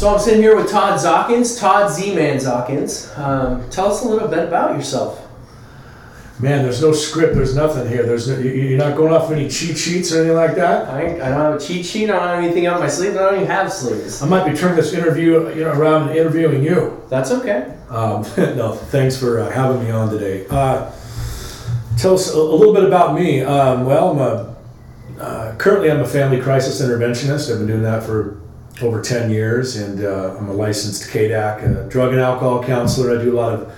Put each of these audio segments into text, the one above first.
So I'm sitting here with Todd Zalkins, Todd Z-Man Zalkins. Um, tell us a little bit about yourself. Man, there's no script. There's nothing here. There's no, you- you're not going off any cheat sheets or anything like that. I, I don't have a cheat sheet. I don't have anything on my sleeve. I don't even have sleeves. I might be turning this interview you know, around and interviewing you. That's okay. Um, no, thanks for uh, having me on today. Uh, tell us a, a little bit about me. Um, well, I'm a, uh, currently I'm a family crisis interventionist. I've been doing that for over 10 years, and uh, I'm a licensed KDAC, a drug and alcohol counselor. I do a lot of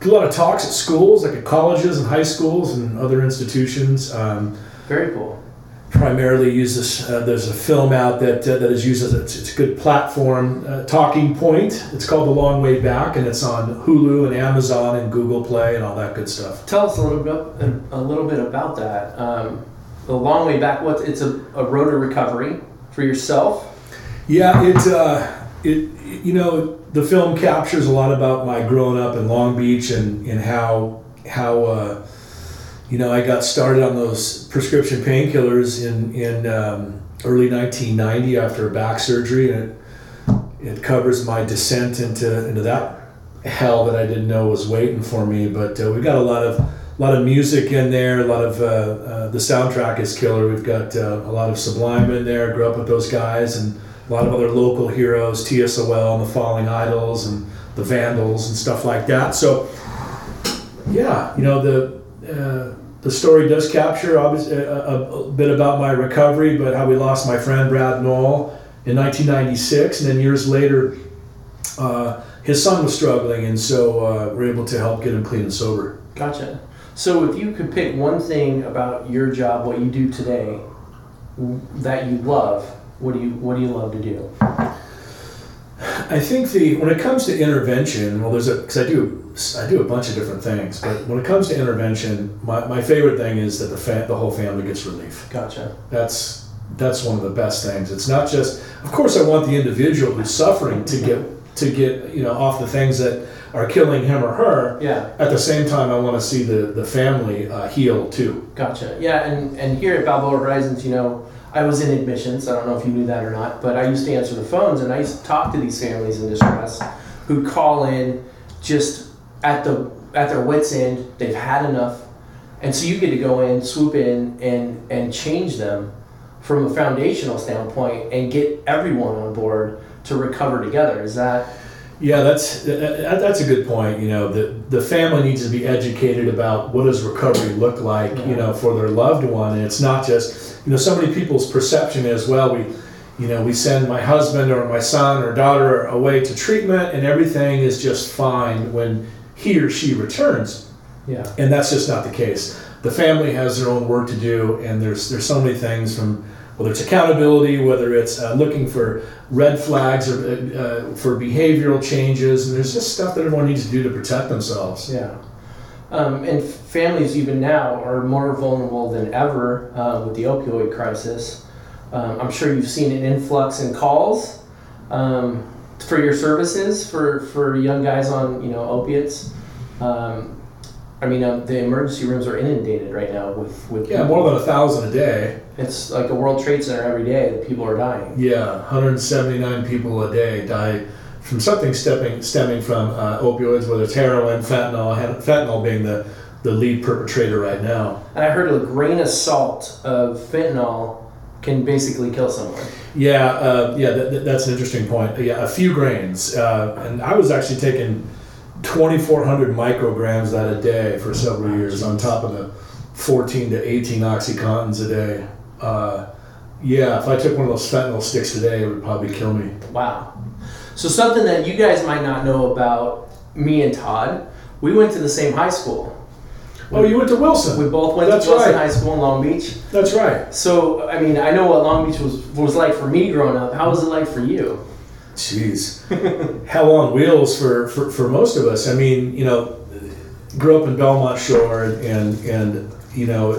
do a lot of talks at schools, like at colleges and high schools and other institutions. Um, Very cool. primarily use this. Uh, there's a film out that uh, that is used as a, it's, it's a good platform uh, talking point. It's called The Long Way Back, and it's on Hulu and Amazon and Google Play and all that good stuff. Tell us a little bit a little bit about that. Um, the long way back. What it's a, a road to recovery for yourself. Yeah, it uh, it you know the film captures a lot about my growing up in Long Beach and and how how. Uh, you know, I got started on those prescription painkillers in in um, early 1990 after a back surgery, and it, it covers my descent into into that hell that I didn't know was waiting for me. But uh, we've got a lot of a lot of music in there. A lot of uh, uh, the soundtrack is killer. We've got uh, a lot of Sublime in there. I Grew up with those guys, and a lot of other local heroes, TSOL and the Falling Idols, and the Vandals and stuff like that. So, yeah, you know the. Uh, the story does capture obviously a, a, a, bit about my recovery, but how we lost my friend Brad Nowell in 1996, and then years later, uh, his son was struggling, and so uh, we're able to help get him clean and sober. Gotcha. So if you could pick one thing about your job, what you do today, that you love, what do you what do you love to do? I think the when it comes to intervention, well, there's a because I do I do a bunch of different things, but when it comes to intervention, my, my favorite thing is that the fa- the whole family gets relief. Gotcha. That's that's one of the best things. It's not just, of course, I want the individual who's suffering to get to get you know off the things that are killing him or her. Yeah. At the same time, I want to see the the family uh, heal too. Gotcha. Yeah, and and here at Balboa Horizons, you know, I was in admissions. I don't know if you knew that or not, but I used to answer the phones and I used to talk to these families in distress who call in just at the at their wits end. They've had enough, and so you get to go in, swoop in, and and change them from a foundational standpoint and get everyone on board to recover together. Is that Yeah, that's that, that's a good point. You know, the the family needs to be educated about what does recovery look like. You know, for their loved one, and it's not just you know so many people's perception is well we. You know, we send my husband or my son or daughter away to treatment, and everything is just fine when he or she returns. yeah and that's just not the case. The family has their own work to do, and there's there's so many things from whether it's accountability, whether it's uh, looking for red flags or uh, uh, for behavioral changes, and there's just stuff that everyone needs to do to protect themselves. Yeah. Um, and families, even now, are more vulnerable than ever uh, with the opioid crisis. Um, I'm sure you've seen an influx in calls um, for your services for, for young guys on you know opiates. Um, I mean, uh, the emergency rooms are inundated right now with with Yeah, more than a thousand a day. It's like a World Trade Center every day that people are dying. Yeah, 179 people a day die from something stepping, stemming from uh, opioids, whether it's heroin, fentanyl, fentanyl being the, the lead perpetrator right now. And I heard a grain of salt of fentanyl can basically kill someone. Yeah, uh, yeah, that, that- that's an interesting point. Yeah, a few grains, uh, and I was actually taking 2,400 micrograms that a day for several years, on top of the 14 to 18 oxycontins a day. Uh, yeah, if I took one of those fentanyl sticks today, it would probably kill me. Wow. So something that you guys might not know about me and Todd, we went to the same high school. Oh, you went to Wilson. We both went That's to Wilson right. High School in Long Beach. That's right. So I mean, I know what Long Beach was was like for me growing up. How was it like for you? Jeez, hell on wheels for, for, for most of us. I mean, you know, grew up in Belmont Shore, and and you know,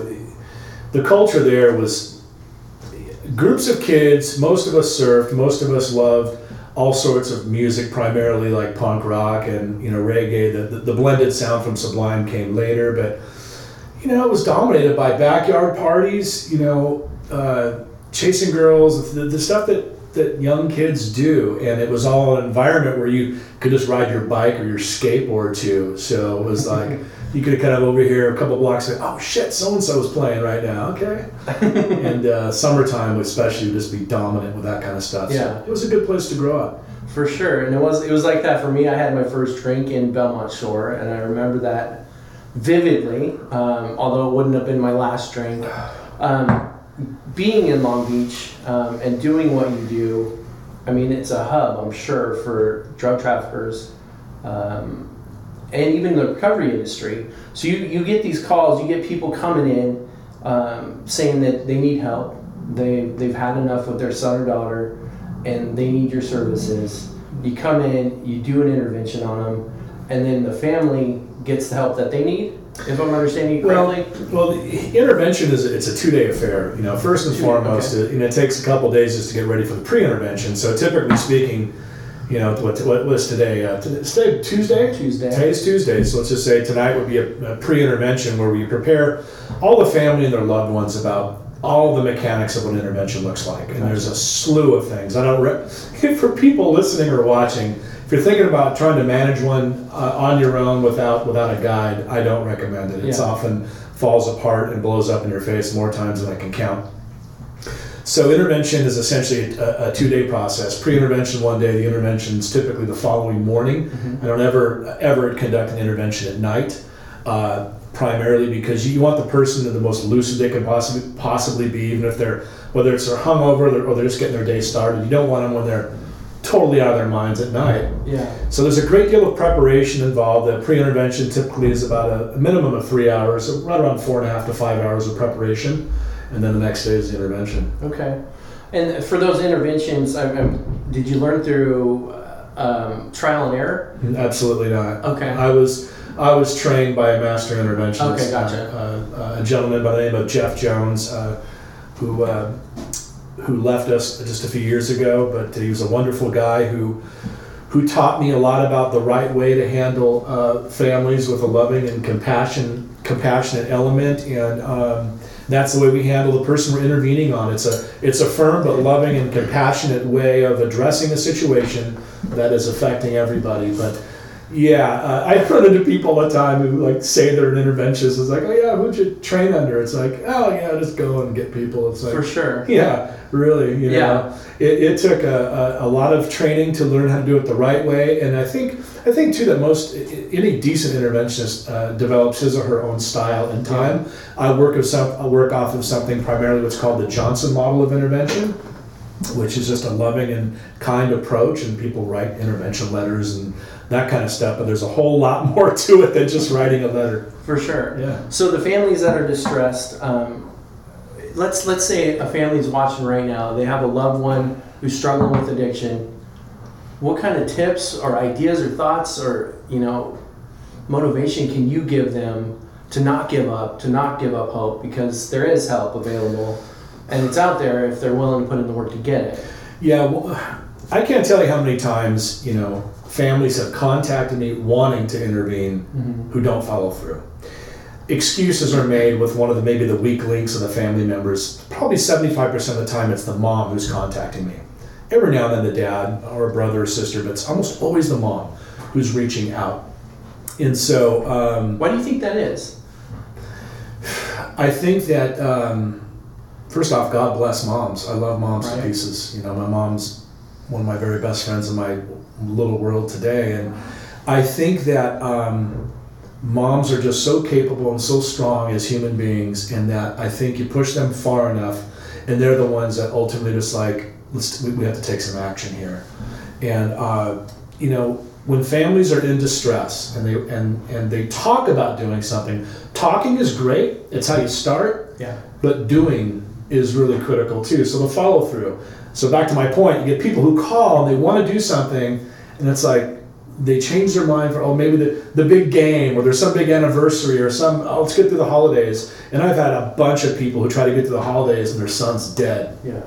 the culture there was groups of kids. Most of us surfed. Most of us loved all sorts of music, primarily like punk rock and you know reggae. The, the, the blended sound from Sublime came later, but you know it was dominated by backyard parties. You know, uh, chasing girls, the, the stuff that that young kids do, and it was all an environment where you could just ride your bike or your skateboard to. So it was like you could kind of over here a couple blocks. And, oh shit, so and so is playing right now. Okay, and uh, summertime especially would just be dominant with that kind of stuff. Yeah. so it was a good place to grow up. For sure, and it was it was like that for me. I had my first drink in Belmont Shore, and I remember that vividly. Um, although it wouldn't have been my last drink. Um, being in Long Beach um, and doing what you do, I mean, it's a hub, I'm sure, for drug traffickers um, and even the recovery industry. So you, you get these calls, you get people coming in um, saying that they need help. They, they've had enough with their son or daughter and they need your services. You come in, you do an intervention on them, and then the family gets the help that they need. If I'm understanding you Well, correctly, well, the intervention is it's a two day affair. You know, first and foremost, it, you know, it takes a couple days just to get ready for the pre-intervention. So typically speaking, you know, what what was today? Uh, today today Tuesday. Tuesday. Today's Tuesday, so let's just say tonight would be a, a pre-intervention where we prepare all the family and their loved ones about all the mechanics of what intervention looks like. And there's a slew of things. I don't re- for people listening or watching. If you're thinking about trying to manage one uh, on your own without without a guide, I don't recommend it. It's Yeah. often falls apart and blows up in your face more times than I can count. So intervention is essentially a, a two-day process. Pre-intervention one day, the intervention is typically the following morning. I don't ever ever conduct an intervention at night, uh, primarily because you want the person in the most lucid they can possibly possibly be, even if they're whether it's they're hungover or they're just getting their day started. You don't want them when they're totally out of their minds at night. yeah. So there's a great deal of preparation involved. The pre-intervention typically is about a, a minimum of three hours, right around four and a half to five hours of preparation, and then the next day is the intervention. Okay. And for those interventions, I, I, did you learn through uh, um, trial and error? Absolutely not. Okay. I was I was trained by a master interventionist, Okay, gotcha. uh, uh, a gentleman by the name of Jeff Jones, uh, who uh, who left us just a few years ago. But he was a wonderful guy who who taught me a lot about the right way to handle uh, families with a loving and compassion compassionate element and. Um, that's the way we handle the person we're intervening on. It's a it's a firm but loving and compassionate way of addressing a situation that is affecting everybody. But yeah, uh, I run into people all the time who like say they're an interventionist. It's like, oh yeah, who'd you train under? It's like, oh yeah, just go and get people. It's like, For sure. yeah, really. You know, Yeah. It, it took a, a, a lot of training to learn how to do it the right way, and I think I think too that most any decent interventionist uh, develops his or her own style in time. I work of some I work off of something primarily what's called the Johnson model of intervention, which is just a loving and kind approach, and people write intervention letters and that kind of stuff. But there's a whole lot more to it than just writing a letter. For sure. Yeah. So the families that are distressed, um, let's let's say a family's watching right now. They have a loved one who's struggling with addiction. What kind of tips or ideas or thoughts or you know motivation can you give them to not give up, to not give up hope because there is help available and it's out there if they're willing to put in the work to get it. Yeah, well, I can't tell you how many times you know families have contacted me wanting to intervene who don't follow through. Excuses are made with one of the maybe the weak links of the family members. Probably seventy-five percent of the time, it's the mom who's contacting me. Every now and then, the dad or a brother or sister, but it's almost always the mom who's reaching out. And so, um, Why do you think that is? I think that um, first off, God bless moms. I love moms to pieces. You know, my mom's one of my very best friends in my little world today, and I think that um, moms are just so capable and so strong as human beings, and that I think you push them far enough, and they're the ones that ultimately just like let's we, we have to take some action here, and uh, you know. When families are in distress and they and, and they talk about doing something, talking is great. It's how you start Yeah. but doing is really critical too. So the follow through. So back to my point, you get people who call and they want to do something, and it's like they change their mind for oh maybe the, the big game or there's some big anniversary or some oh let's get through the holidays. And I've had a bunch of people who try to get through the holidays and their son's dead. Yeah.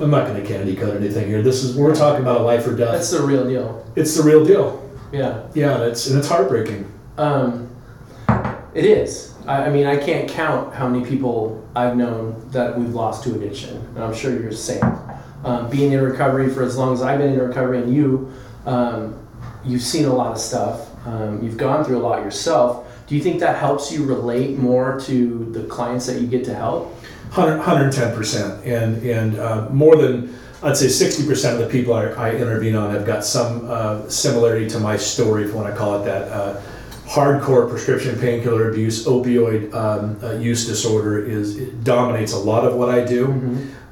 I'm not going to candy coat anything here. This is we're talking about a life or death. That's the real deal. it's the real deal. Yeah. Yeah, and it's and it's heartbreaking. Um, It is. I, I mean, I can't count how many people I've known that we've lost to addiction, and I'm sure you're the same. Um, being in recovery for as long as I've been in recovery, and you, um, you've seen a lot of stuff. Um, you've gone through a lot yourself. Do you think that helps you relate more to the clients that you get to help? 110%. And, and uh, more than, I'd say 60% of the people I, I intervene on have got some uh, similarity to my story, if you want to call it that. Uh, hardcore prescription painkiller abuse, opioid um, uh, use disorder is it dominates a lot of what I do.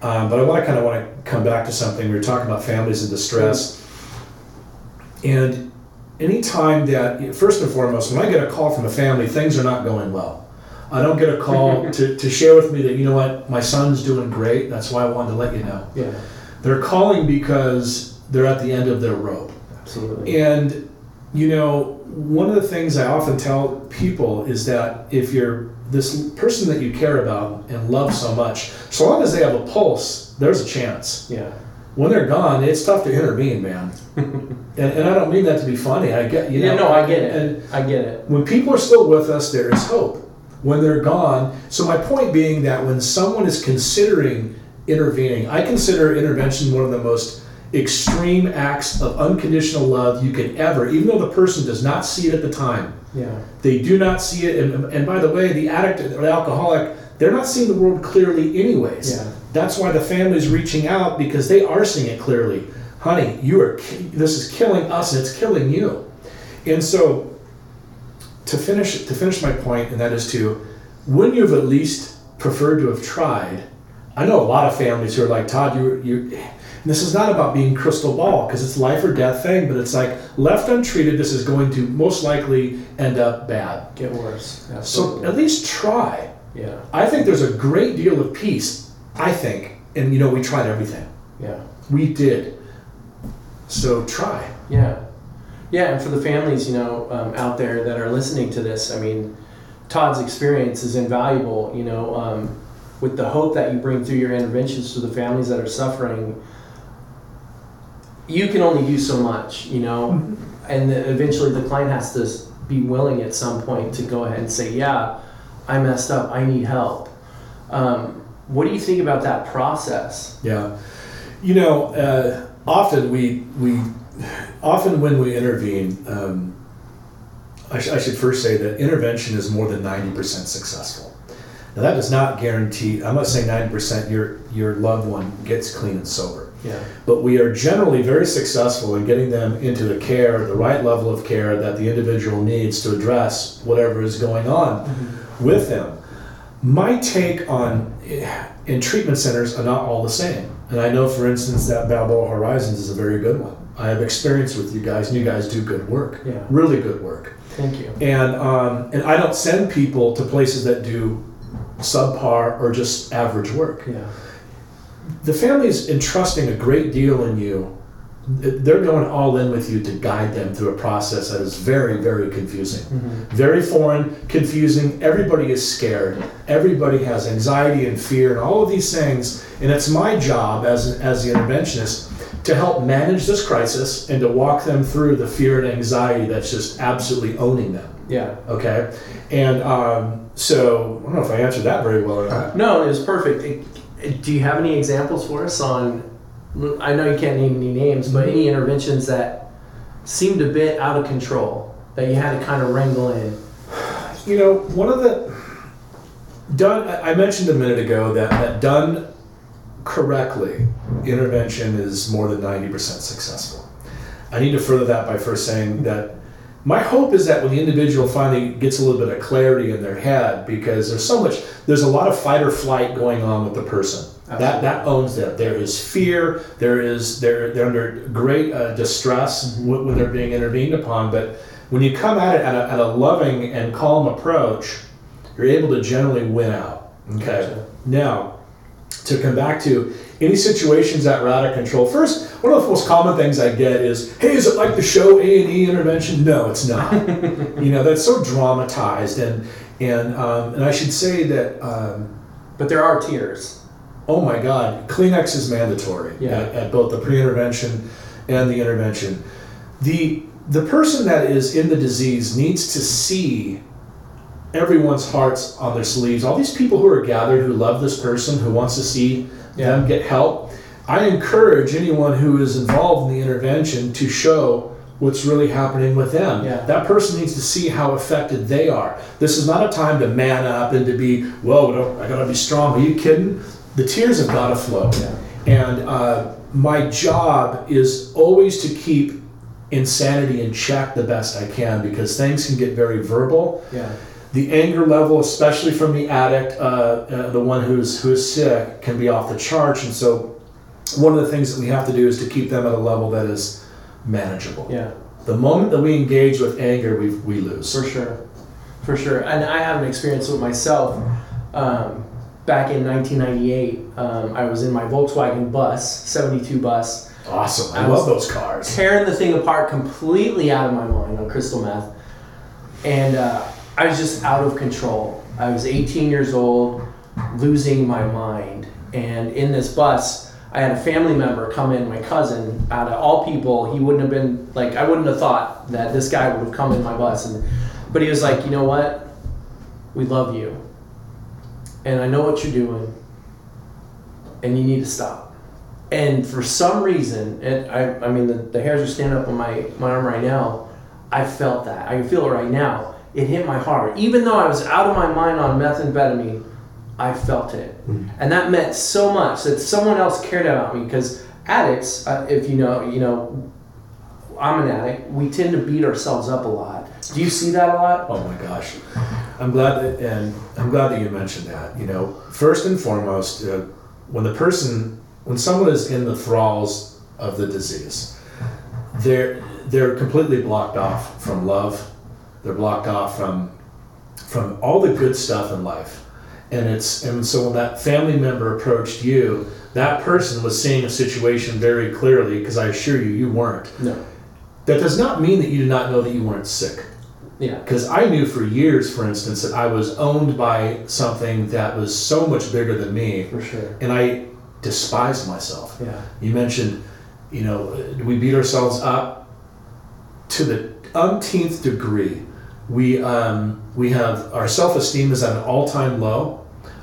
Um, but I want to kind of want to come back to something. We were talking about families in distress, and anytime that first and foremost, when I get a call from a family, things are not going well. I don't get a call to, to share with me that you know what my son's doing great. That's why I wanted to let you know. Yeah, They're calling because they're at the end of their rope. absolutely. And, you know, one of the things I often tell people is that if you're this person that you care about and love so much, so long as they have a pulse, there's a chance. Yeah, When they're gone, it's tough to intervene, man. and, and I don't mean that to be funny. I get, you know. yeah. No, I get it. I get it. when people are still with us, there is hope. When they're gone, so my point being that when someone is considering intervening, I consider intervention one of the most extreme acts of unconditional love you could ever, even though the person does not see it at the time. Yeah, They do not see it, and, and by the way, the addict or the alcoholic, they're not seeing the world clearly, anyways. Yeah. That's why the family's reaching out because they are seeing it clearly. Honey, you are. ki- This is killing us, and it's killing you. And so, to finish to finish my point, and that is to, wouldn't you have at least preferred to have tried? I know a lot of families who are like Todd. You you. And this is not about being crystal ball because it's life or death thing, but it's like left untreated, this is going to most likely end up bad. get worse. So at least try. yeah, I think there's a great deal of peace. I think, and you know, we tried everything. yeah. We did. So try. Yeah, yeah, and for the families, you know, um, out there that are listening to this, I mean, Todd's experience is invaluable. You know, um, with the hope that you bring through your interventions to the families that are suffering, you can only do so much. You know, and then eventually the client has to be willing at some point to go ahead and say, "Yeah, I messed up. I need help." Um, what do you think about that process? Yeah. You know, uh, often we we often when we intervene, um, I, sh- I should first say that intervention is more than ninety percent successful. Now that does not guarantee. I'm not saying ninety percent your your loved one gets clean and sober. Yeah, but we are generally very successful in getting them into the care, the right level of care that the individual needs to address whatever is going on with them. My take on in treatment centers are not all the same. And I know, for instance, that Balboa Horizons is a very good one. I have experience with you guys, and you guys do good work, Yeah. really good work. thank you. And um, and I don't send people to places that do subpar or just average work Yeah, the family's entrusting a great deal in you. They're going all in with you to guide them through a process that is very, very confusing. Very foreign, confusing. Everybody is scared. Everybody has anxiety and fear and all of these things. And it's my job as, as the interventionist to help manage this crisis and to walk them through the fear and anxiety that's just absolutely owning them. yeah. Okay? And um, so, I don't know if I answered that very well or not. No, it was perfect. It- do you have any examples for us on? I know you can't name any names, but any mm-hmm. interventions that seemed a bit out of control that you had to kind of wrangle in. You know, one of the done. I I mentioned a minute ago that that done correctly, intervention is more than ninety percent successful. I need to further that by first saying that my hope is that when the individual finally gets a little bit of clarity in their head, because there's so much, there's a lot of fight or flight going on with the person. That that owns them. There is fear. There is they're they're under great uh, distress when, when they're being intervened upon. But when you come at it at a, at a loving and calm approach, you're able to generally win out. Okay. Gotcha. Now, to come back to any situations that are out of control. First, one of the most common things I get is, "Hey, is it like the show A and E intervention?" No, it's not. you know, that's so dramatized, and and um, and I should say that. Um, But there are tears. Oh my God, Kleenex is mandatory Yeah. at, at both the pre-intervention and the intervention. The the person that is in the disease needs to see everyone's hearts on their sleeves. All these people who are gathered who love this person, who wants to see them get help. I encourage anyone who is involved in the intervention to show what's really happening with them. Yeah. That person needs to see how affected they are. This is not a time to man up and to be, whoa, I gotta be strong. Are you kidding? The tears have gotta flow. Yeah. And uh, my job is always to keep insanity in check the best I can because things can get very verbal. Yeah. The anger level, especially from the addict, uh, uh, the one who's who is sick, can be off the charts. And so, one of the things that we have to do is to keep them at a level that is manageable. Yeah. The moment that we engage with anger, we, we lose. For sure, for sure. And I have an experience with myself. Um, back in 1998, um, I was in my Volkswagen bus, 72 bus, Awesome. I, I love those cars. tearing the thing apart completely out of my mind on crystal meth. And uh, I was just out of control. I was 18 years old, losing my mind. And in this bus, I had a family member come in, my cousin, out of all people, he wouldn't have been like, I wouldn't have thought that this guy would have come in my bus. And, but he was like, you know what? We love you. And I know what you're doing. And you need to stop. And for some reason, and I, I mean, the, the hairs are standing up on my, my arm right now. I felt that. I can feel it right now. It hit my heart. Even though I was out of my mind on methamphetamine, I felt it. And that meant so much that someone else cared about me because addicts, uh, if you know, you know, I'm an addict. We tend to beat ourselves up a lot. Do you see that a lot? Oh my gosh, I'm glad that, and I'm glad that you mentioned that. You know, first and foremost, uh, when the person, when someone is in the thralls of the disease, they're they're completely blocked off from love. They're blocked off from from all the good stuff in life, and it's and so when that family member approached you, that person was seeing a situation very clearly because I assure you, you weren't. No. That does not mean that you did not know that you weren't sick. Yeah. Because I knew for years, for instance, that I was owned by something that was so much bigger than me, For sure. and I despised myself. Yeah. You mentioned, you know, we beat ourselves up to the umpteenth degree. We um, we have our self esteem is at an all time low.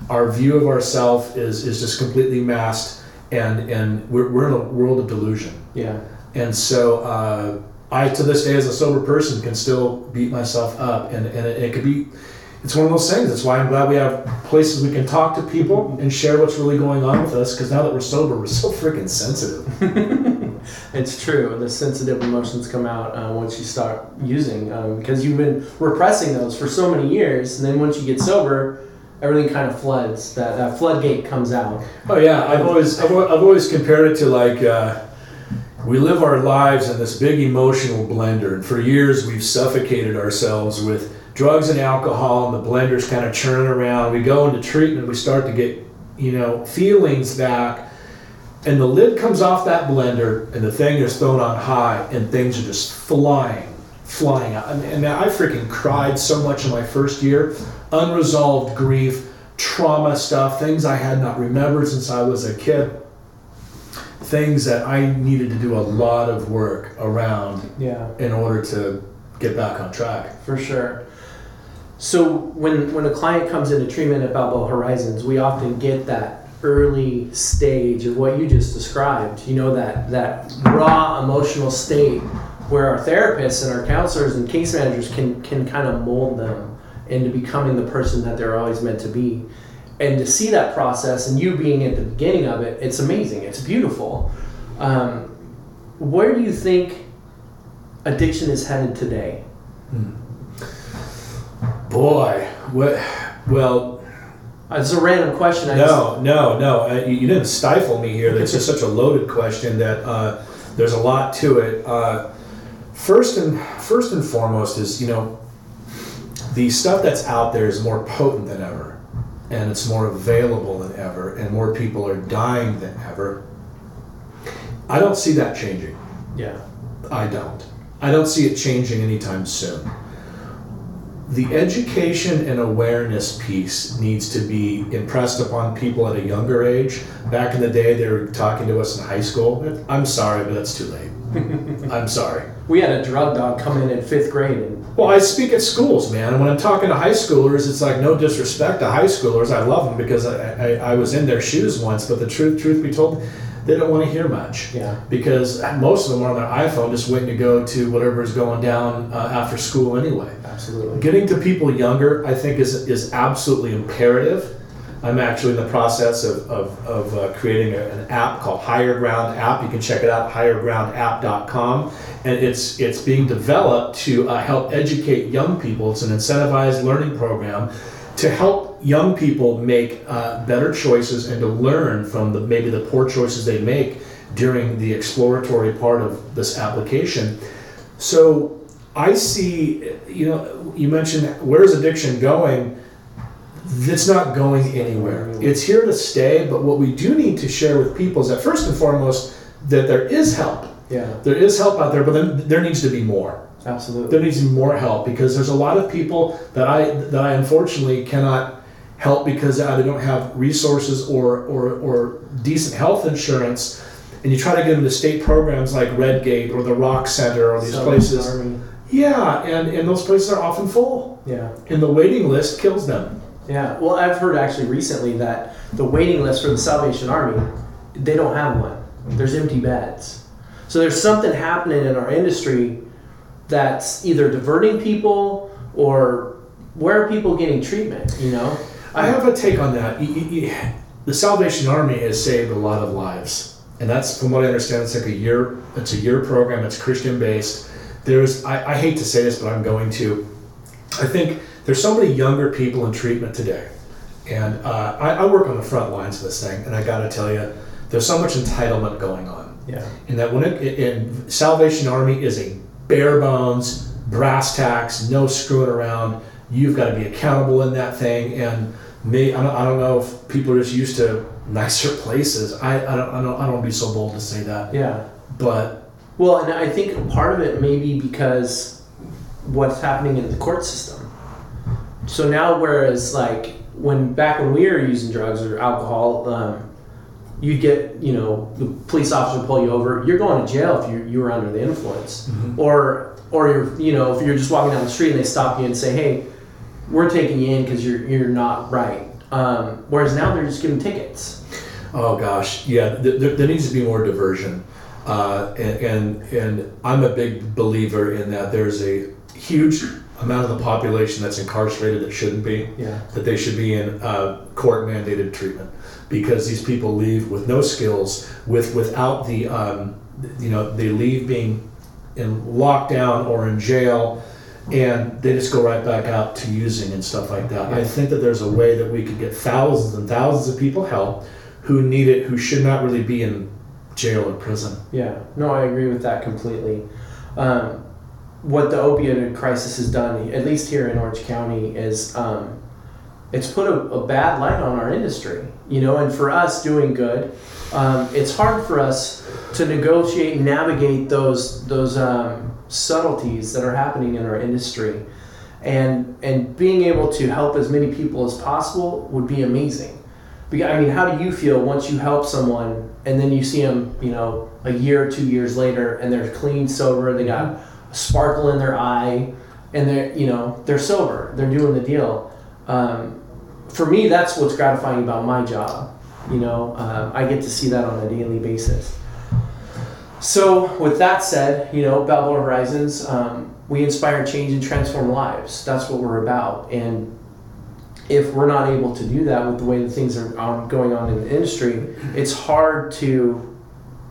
Our view of ourself is is just completely masked, and and we're, we're in a world of delusion. Yeah. And so uh, I, to this day, as a sober person, can still beat myself up, and, and it, it could be. It's one of those things. That's why I'm glad we have places we can talk to people and share what's really going on with us. Because now that we're sober, we're so freaking sensitive. It's true. The sensitive emotions come out uh, once you start using um, because you've been repressing those for so many years, and then once you get sober, everything kind of floods. That, that floodgate comes out. Oh yeah, I've always I've, I've always compared it to like uh, we live our lives in this big emotional blender, and for years we've suffocated ourselves with drugs and alcohol, and the blender's kind of churning around. We go into treatment, we start to get you know feelings back, and the lid comes off that blender, and the thing is thrown on high, and things are just flying, flying out. And, and I freaking cried so much in my first year, unresolved grief, trauma stuff, things I had not remembered since I was a kid, things that I needed to do a lot of work around Yeah. in order to get back on track. For sure. So when when a client comes into treatment at Balboa Horizons, we often get that early stage of what you just described. You know that that raw emotional state where our therapists and our counselors and case managers can can kind of mold them into becoming the person that they're always meant to be. And to see that process and you being at the beginning of it, it's amazing. It's beautiful. Um, where do you think addiction is headed today? Boy, what? Well, It's a random question. I just, no, no, no. Uh, you, you didn't stifle me here. That's just such a loaded question that uh, there's a lot to it. Uh, first and first and foremost is you know the stuff that's out there is more potent than ever, and it's more available than ever, and more people are dying than ever. I don't see that changing. yeah, I don't. I don't see it changing anytime soon. the education and awareness piece needs to be impressed upon people at a younger age. Back in the day, they were talking to us in high school. I'm sorry, but that's too late. I'm sorry. We had a drug dog come in in fifth grade, and Well, I speak at schools, man, and when I'm talking to high schoolers, it's like no disrespect to high schoolers. I love them because I, I, I was in their shoes once. But the truth, truth be told, they don't want to hear much yeah, because most of them are on their iPhone, just waiting to go to whatever is going down uh, after school anyway. absolutely. Getting to people younger, I think, is is absolutely imperative. I'm actually in the process of, of, of uh, creating a, an app called Higher Ground app. You can check it out, highergroundapp.com. And it's, it's being developed to uh, help educate young people. It's an incentivized learning program to help young people make uh, better choices and to learn from the, maybe the poor choices they make during the exploratory part of this application. So I see, you know, you mentioned where's addiction going? It's not going anywhere. It's here to stay, but what we do need to share with people is that first and foremost, that there is help. Yeah, There is help out there, but then there needs to be more. absolutely. There needs to be more help because there's a lot of people that I that I unfortunately cannot help because they either don't have resources or or, or decent health insurance. And you try to get them to state programs like Redgate or the Rock Center or these Salvation places. Army. Yeah, and, and those places are often full. Yeah, And the waiting list kills them. Yeah. Well, I've heard actually recently that the waiting list for the Salvation Army, they don't have one. There's empty beds. So there's something happening in our industry that's either diverting people or where are people getting treatment? You know, I have a take on that. The Salvation Army has saved a lot of lives, and that's from what I understand. It's like a year. It's a year program. It's Christian based. There's. I, I hate to say this, but I'm going to. I think there's so many younger people in treatment today, and uh, I, I work on the front lines of this thing, and I got to tell you, there's so much entitlement going on. yeah, And that when it in Salvation Army is a bare bones, brass tacks, no screwing around. You've got to be accountable in that thing. And me, I don't, I don't know if people are just used to nicer places. I, I don't, I don't, I don't be so bold to say that. yeah. But Well, and I think part of it may be because what's happening in the court system. So now, whereas like when back when we were using drugs or alcohol, um, you'd get you know the police officer would pull you over. You're going to jail if you you were under the influence, or or you're you know if you're just walking down the street and they stop you and say, hey, we're taking you in because you're you're not right. Um, whereas now they're just giving tickets. oh gosh, yeah, th- th- there needs to be more diversion. Uh, and, and and I'm a big believer in that. There's a huge amount of the population that's incarcerated that shouldn't be. Yeah, that they should be in uh, court mandated treatment because these people leave with no skills with without the um, you know they leave being in lockdown or in jail and they just go right back out to using and stuff like that. I think that there's a way that we could get thousands and thousands of people help who need it who should not really be in jail or prison. Yeah, no, I agree with that completely. Um, what the opioid crisis has done, at least here in Orange County, is um, it's put a, a bad light on our industry. You know, and for us doing good, um, it's hard for us to negotiate and navigate those those um, subtleties that are happening in our industry, and and being able to help as many people as possible would be amazing. Because, I mean, how do you feel once you help someone and then you see them, you know, a year or two years later and they're clean, sober, they got sparkle in their eye, and they're, you know, they're sober, they're doing the deal. Um, for me, that's what's gratifying about my job. You know, um, I get to see that on a daily basis. So, with that said, you know, Balboa Horizons, um, we inspire change and transform lives. That's what we're about. And if we're not able to do that with the way that things are going on in the industry, it's hard to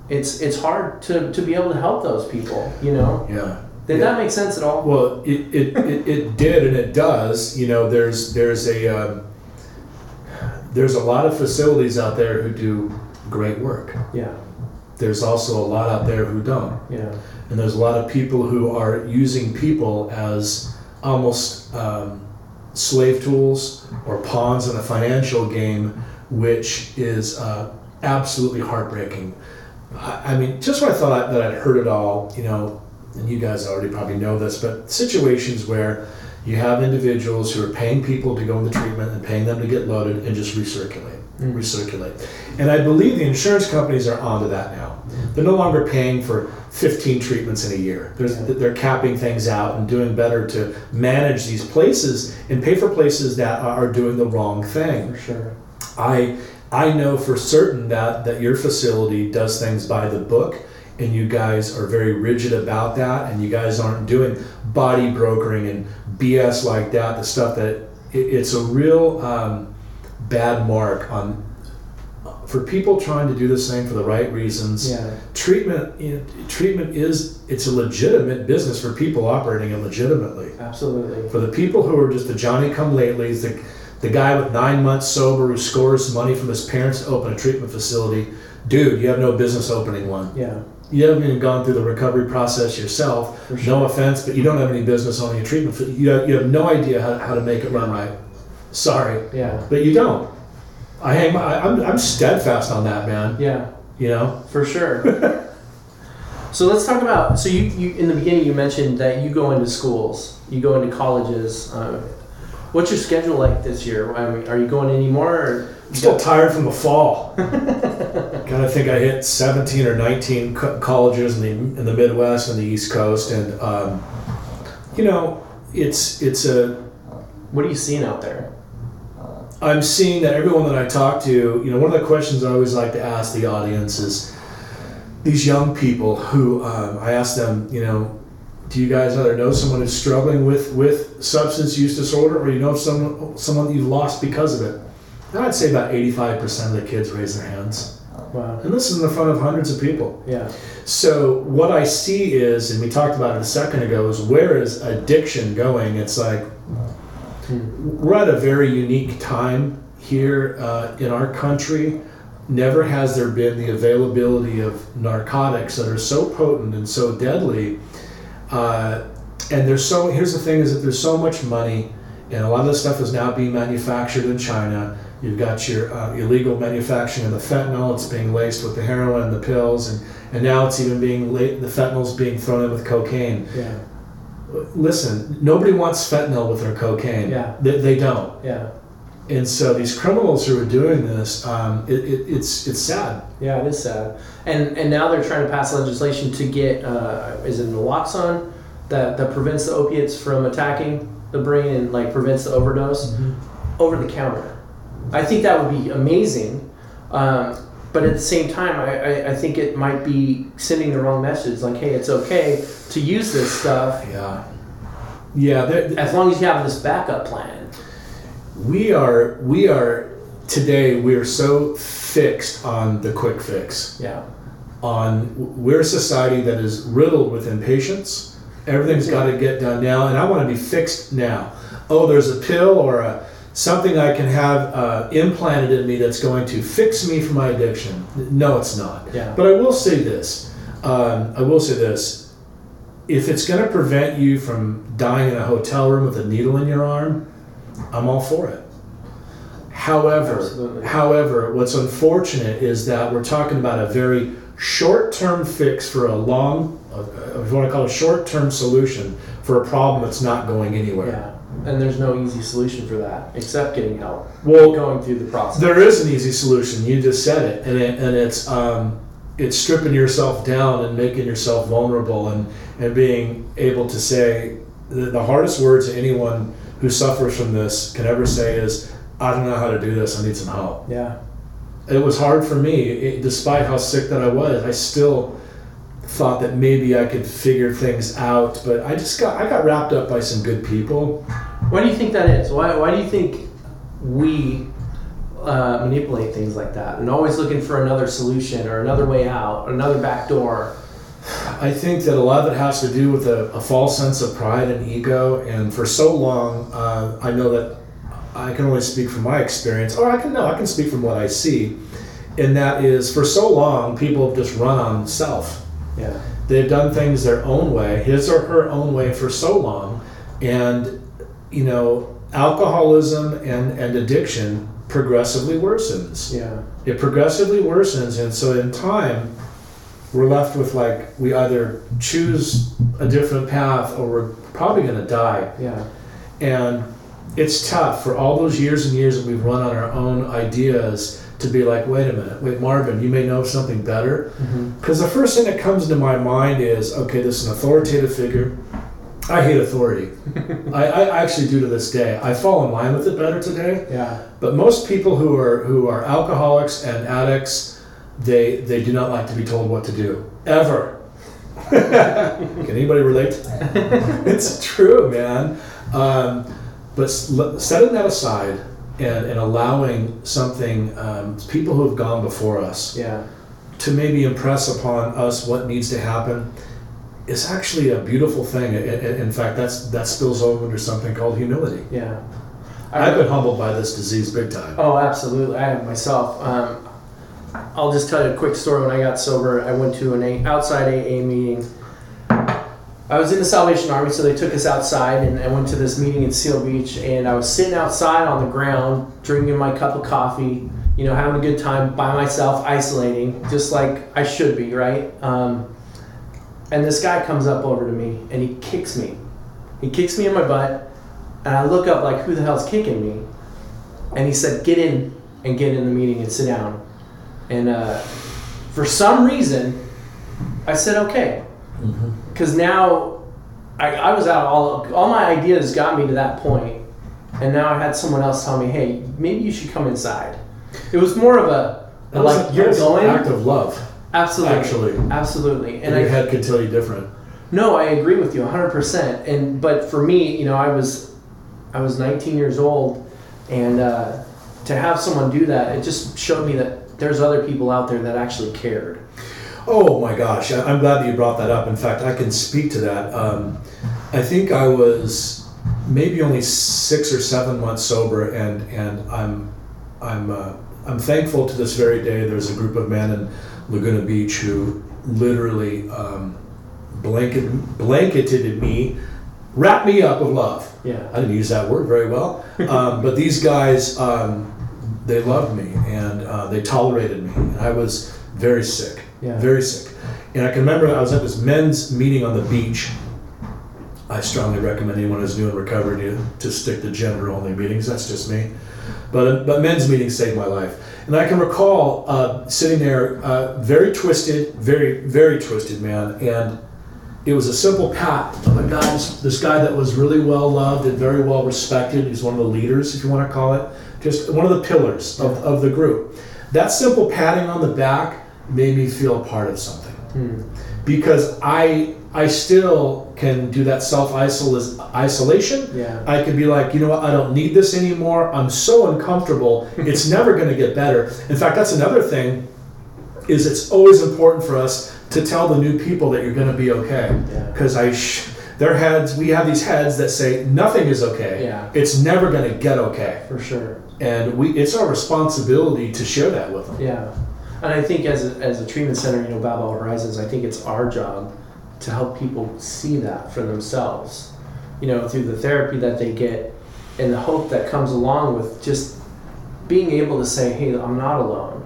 it's it's hard to, to be able to help those people. You know, Yeah. Did that make sense at all? Well, it, it, it, it did and it does. You know, there's there's a um, there's a lot of facilities out there who do great work. Yeah, There's also a lot out there who don't, yeah, and there's a lot of people who are using people as almost um, slave tools or pawns in a financial game, which is uh, absolutely heartbreaking. I, I mean, just when I thought that I'd heard it all, you know, and you guys already probably know this, but situations where you have individuals who are paying people to go into treatment and paying them to get loaded and just recirculate, Mm. recirculate. And I believe the insurance companies are onto that now. They're no longer paying for 15 treatments in a year. There's, They're capping things out and doing better to manage these places and pay for places that are doing the wrong thing. For sure. I I know for certain that that your facility does things by the book and you guys are very rigid about that and you guys aren't doing body brokering and BS like that the stuff that it, it's a real um, bad mark on for people trying to do this thing for the right reasons Yeah. treatment you know, treatment is it's a legitimate business for people operating it legitimately Absolutely. for the people who are just the Johnny come latelys, the, the guy with nine months sober who scores money from his parents to open a treatment facility, dude, you have no business opening one. Yeah. You haven't even gone through the recovery process yourself. For sure. No offense, but you don't have any business owning a treatment. fa- You have, you have no idea how, how to make it run right. Sorry, Yeah. but you don't. I hang my, I- I'm, I'm steadfast on that, man. Yeah. You know? For sure. so let's talk about. So you, you in the beginning you mentioned that you go into schools, you go into colleges. Um, what's your schedule like this year? I mean, are you going anymore? Or I'm still tired from the fall. kind of think I hit 17 or 19 co- colleges in the in the Midwest and the East Coast, and um, you know, it's it's a. what are you seeing out there? I'm seeing that everyone that I talk to, you know, one of the questions I always like to ask the audience is these young people who um, I ask them, you know, do you guys either know someone who's struggling with with substance use disorder, or you know someone someone that you've lost because of it? And I'd say about 85% of the kids raise their hands. Wow. And this is in the front of hundreds of people. Yeah. So what I see is, and we talked about it a second ago, is where is addiction going? It's like we're at a very unique time here uh, in our country. Never has there been the availability of narcotics that are so potent and so deadly. Uh, and there's so here's the thing is that there's so much money, and a lot of this stuff is now being manufactured in China. You've got your uh, illegal manufacturing of the fentanyl. It's being laced with the heroin and the pills, and, and now it's even being la- the fentanyl's being thrown in with cocaine. Yeah. Listen, nobody wants fentanyl with their cocaine. Yeah. They, they don't. Yeah. And so these criminals who are doing this, um, it, it, it's it's sad. Yeah. It is sad. And and now they're trying to pass legislation to get uh, is it naloxone that that prevents the opiates from attacking the brain and like prevents the overdose over the counter. I think that would be amazing. Um, but at the same time, I, I, I think it might be sending the wrong message. Like, hey, it's okay to use this stuff Yeah. Yeah. there- as long as you have this backup plan. We are we are today. We are so fixed on the quick fix. Yeah. On we're a society that is riddled with impatience. Everything's got to get done now, and I want to be fixed now. Oh, there's a pill or a something I can have uh, implanted in me that's going to fix me from my addiction. No, it's not. Yeah. But I will say this. Um, I will say this. If it's going to prevent you from dying in a hotel room with a needle in your arm, I'm all for it. However, Absolutely. however, what's unfortunate is that we're talking about a very short-term fix for a long, uh, if you want to call it a short-term solution for a problem that's not going anywhere. Yeah. And there's no easy solution for that except getting help. Well, Going through the process. There is an easy solution. You just said it, and it, and it's um, it's stripping yourself down and making yourself vulnerable, and and being able to say the, the hardest words anyone who suffers from this can ever say is, "I don't know how to do this. I need some help." Yeah. It was hard for me, it, despite how sick that I was. I still thought that maybe I could figure things out, but I just got I got wrapped up by some good people. Why do you think that is? Why, why do you think we uh, manipulate things like that and always looking for another solution or another way out, another back door? I think that a lot of it has to do with a, a false sense of pride and ego. And for so long, uh, I know that I can only speak from my experience, or I can no, I can speak from what I see. And that is, for so long, people have just run on self. Yeah. They've done things their own way, his or her own way, for so long, and you know, alcoholism and and addiction progressively worsens Yeah. it progressively worsens and so in time we're left with like we either choose a different path or we're probably going to die Yeah. And it's tough for all those years and years that we've run on our own ideas to be like, wait a minute, wait, Marvin, you may know something better. Mm-hmm. Because the first thing that comes into my mind is, okay, this is an authoritative figure. I hate authority. I, I actually do to this day. I fall in line with it better today. Yeah. But most people who are who are alcoholics and addicts, they they do not like to be told what to do ever. Can anybody relate? it's true, man. Um, but setting that aside and, and allowing something, um, people who have gone before us, Yeah. to maybe impress upon us what needs to happen is actually a beautiful thing. In fact, that's that spills over into something called humility. Yeah. I've been humbled by this disease big time. Oh, absolutely. I have myself. Um, I'll just tell you a quick story. When I got sober, I went to an a- outside AA meeting. I was in the Salvation Army, so they took us outside, and I went to this meeting in Seal Beach. And I was sitting outside on the ground, drinking my cup of coffee, you know, having a good time by myself, isolating, just like I should be, right? Um, and this guy comes up over to me, and he kicks me. He kicks me in my butt, and I look up like, who the hell's kicking me? and he said, "Get in and get in the meeting and sit down." And uh, for some reason, I said, "Okay," because now I, I was out. All all my ideas got me to that point, and now I had someone else tell me, "Hey, maybe you should come inside." It was more of a, was like a- you're that was an going. act of love, absolutely, actually. absolutely, And and your I head could tell you different. no, I agree with you 100%. And but for me, you know, I was I was 19 years old and uh, to have someone do that, it just showed me that there's other people out there that actually cared. Oh my gosh, I'm glad that you brought that up. In fact, I can speak to that. Um, I think I was maybe only six or seven months sober, and and I'm I'm uh, I'm thankful to this very day. There's a group of men in Laguna Beach who literally um, blanket blanketed me, wrapped me up with love. Yeah. I didn't use that word very well, um, but these guys, um, they loved me and uh, they tolerated me. And I was very sick, Yeah. very sick. And I can remember I was at this men's meeting on the beach. I strongly recommend anyone who's new in recovery to, to stick to gender only meetings. That's just me. But, but men's meetings saved my life. And I can recall uh, sitting there, uh, very twisted, very, very twisted, man. And it was a simple pat of a guy, this, guy that was really well loved and very well respected. He's one of the leaders, if you want to call it, just one of the pillars of, of the group. That simple patting on the back made me feel a part of something Hmm. because I I still can do that self isolation. Yeah. I could be like, you know what, I don't need this anymore. I'm so uncomfortable. It's never going to get better. In fact, that's another thing is it's always important for us to tell the new people that you're going to be okay. Yeah. Because I sh- their heads, we have these heads that say nothing is okay. Yeah. It's never going to get okay. For sure. And we it's our responsibility to share that with them. Yeah. And I think as a, as a treatment center, you know, Balboa Horizons, I think it's our job to help people see that for themselves, you know, through the therapy that they get and the hope that comes along with just being able to say, hey, I'm not alone.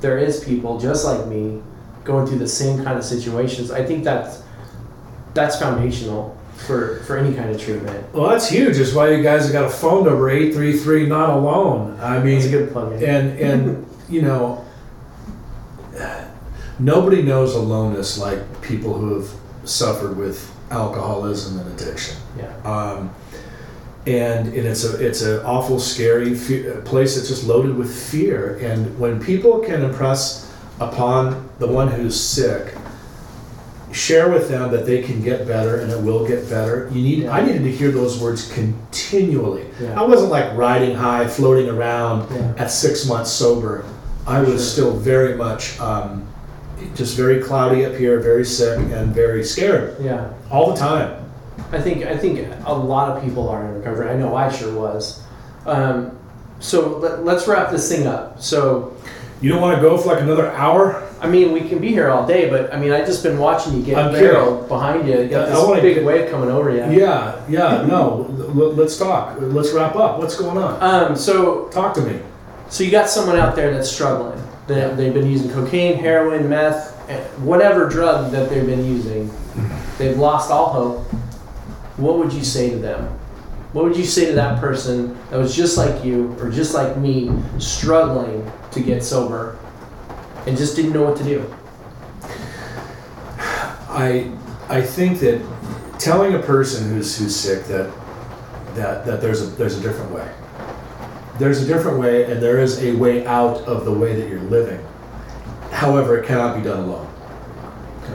There is people just like me going through the same kind of situations. I think that's that's foundational for, for any kind of treatment. Well, that's huge. That's why you guys have got a phone number eight three three not alone. I mean, It's a good plug in. and and you know nobody knows aloneness like people who have suffered with alcoholism and addiction Yeah. um, and, and it's a it's an awful scary fe- place that's just loaded with fear and when people can impress upon the one who's sick share with them that they can get better and it will get better you need i needed to hear those words continually Yeah. i wasn't like riding high floating around Yeah. at six months sober i was Sure. still very much um, just very cloudy up here very sick and very scared Yeah. all the time I think I think a lot of people are in recovery. I know I sure was. Um, so let, let's wrap this thing up. So you don't want to go for like another hour I mean, we can be here all day, but I mean, I've just been watching you get I'm barreled behind you. You got Yeah, I wanna big get- wave coming over you. Yeah, yeah, no. l- let's talk. Let's wrap up. What's going on? Um, so Talk to me. so you got someone out there that's struggling. They. They've been using cocaine, heroin, meth, eh, whatever drug that they've been using. They've lost all hope. What would you say to them? What would you say to that person that was just like you or just like me, struggling to get sober and just didn't know what to do? I I think that telling a person who's who's sick that that that there's a there's a different way. There's a different way, and there is a way out of the way that you're living. However, it cannot be done alone.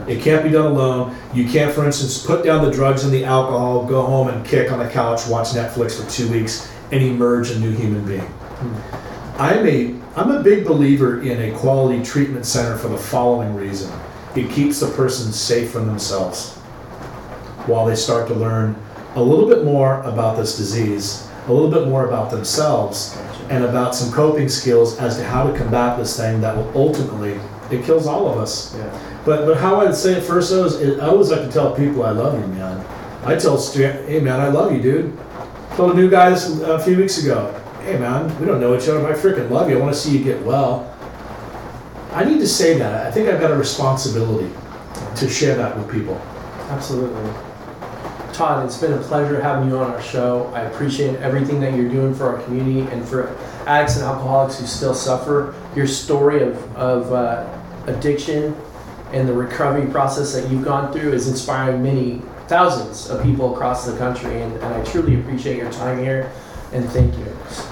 It can't be done alone. You can't, for instance, put down the drugs and the alcohol, go home and kick on the couch, watch Netflix for two weeks, and emerge a new human being. Hmm. I'm a I'm a big believer in a quality treatment center for the following reason. It keeps the person safe from themselves while they start to learn a little bit more about this disease, a little bit more about themselves, and about some coping skills as to how to combat this thing that will ultimately it kills all of us. Yeah. But but how I'd say it first though is it, I always like to tell people I love you, man. I tell stra- hey man, I love you, dude. I Told a new guy this a few weeks ago. Hey man, we don't know each other, but I freaking love you. I want to see you get well. I need to say that. I think I've got a responsibility to share that with people. Absolutely. Todd, it's been a pleasure having you on our show. I appreciate everything that you're doing for our community and for addicts and alcoholics who still suffer. Your story of, of uh, addiction and the recovery process that you've gone through is inspiring many thousands of people across the country. And, and I truly appreciate your time here and thank you.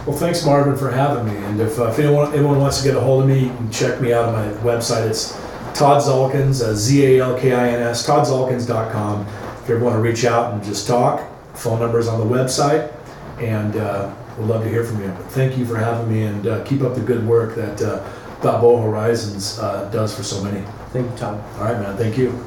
Well, thanks Marvin for having me. And if, uh, if anyone, anyone wants to get a hold of me, you can check me out on my website. It's Todd Zalkins, uh, Z-A-L-K-I-N-S, ToddZalkins.com. If you ever want to reach out and just talk, phone number's on the website, and uh, we'd love to hear from you. But thank you for having me, and uh, keep up the good work that uh, Balboa Horizons uh, does for so many. Thank you, Tom. All right, man. Thank you.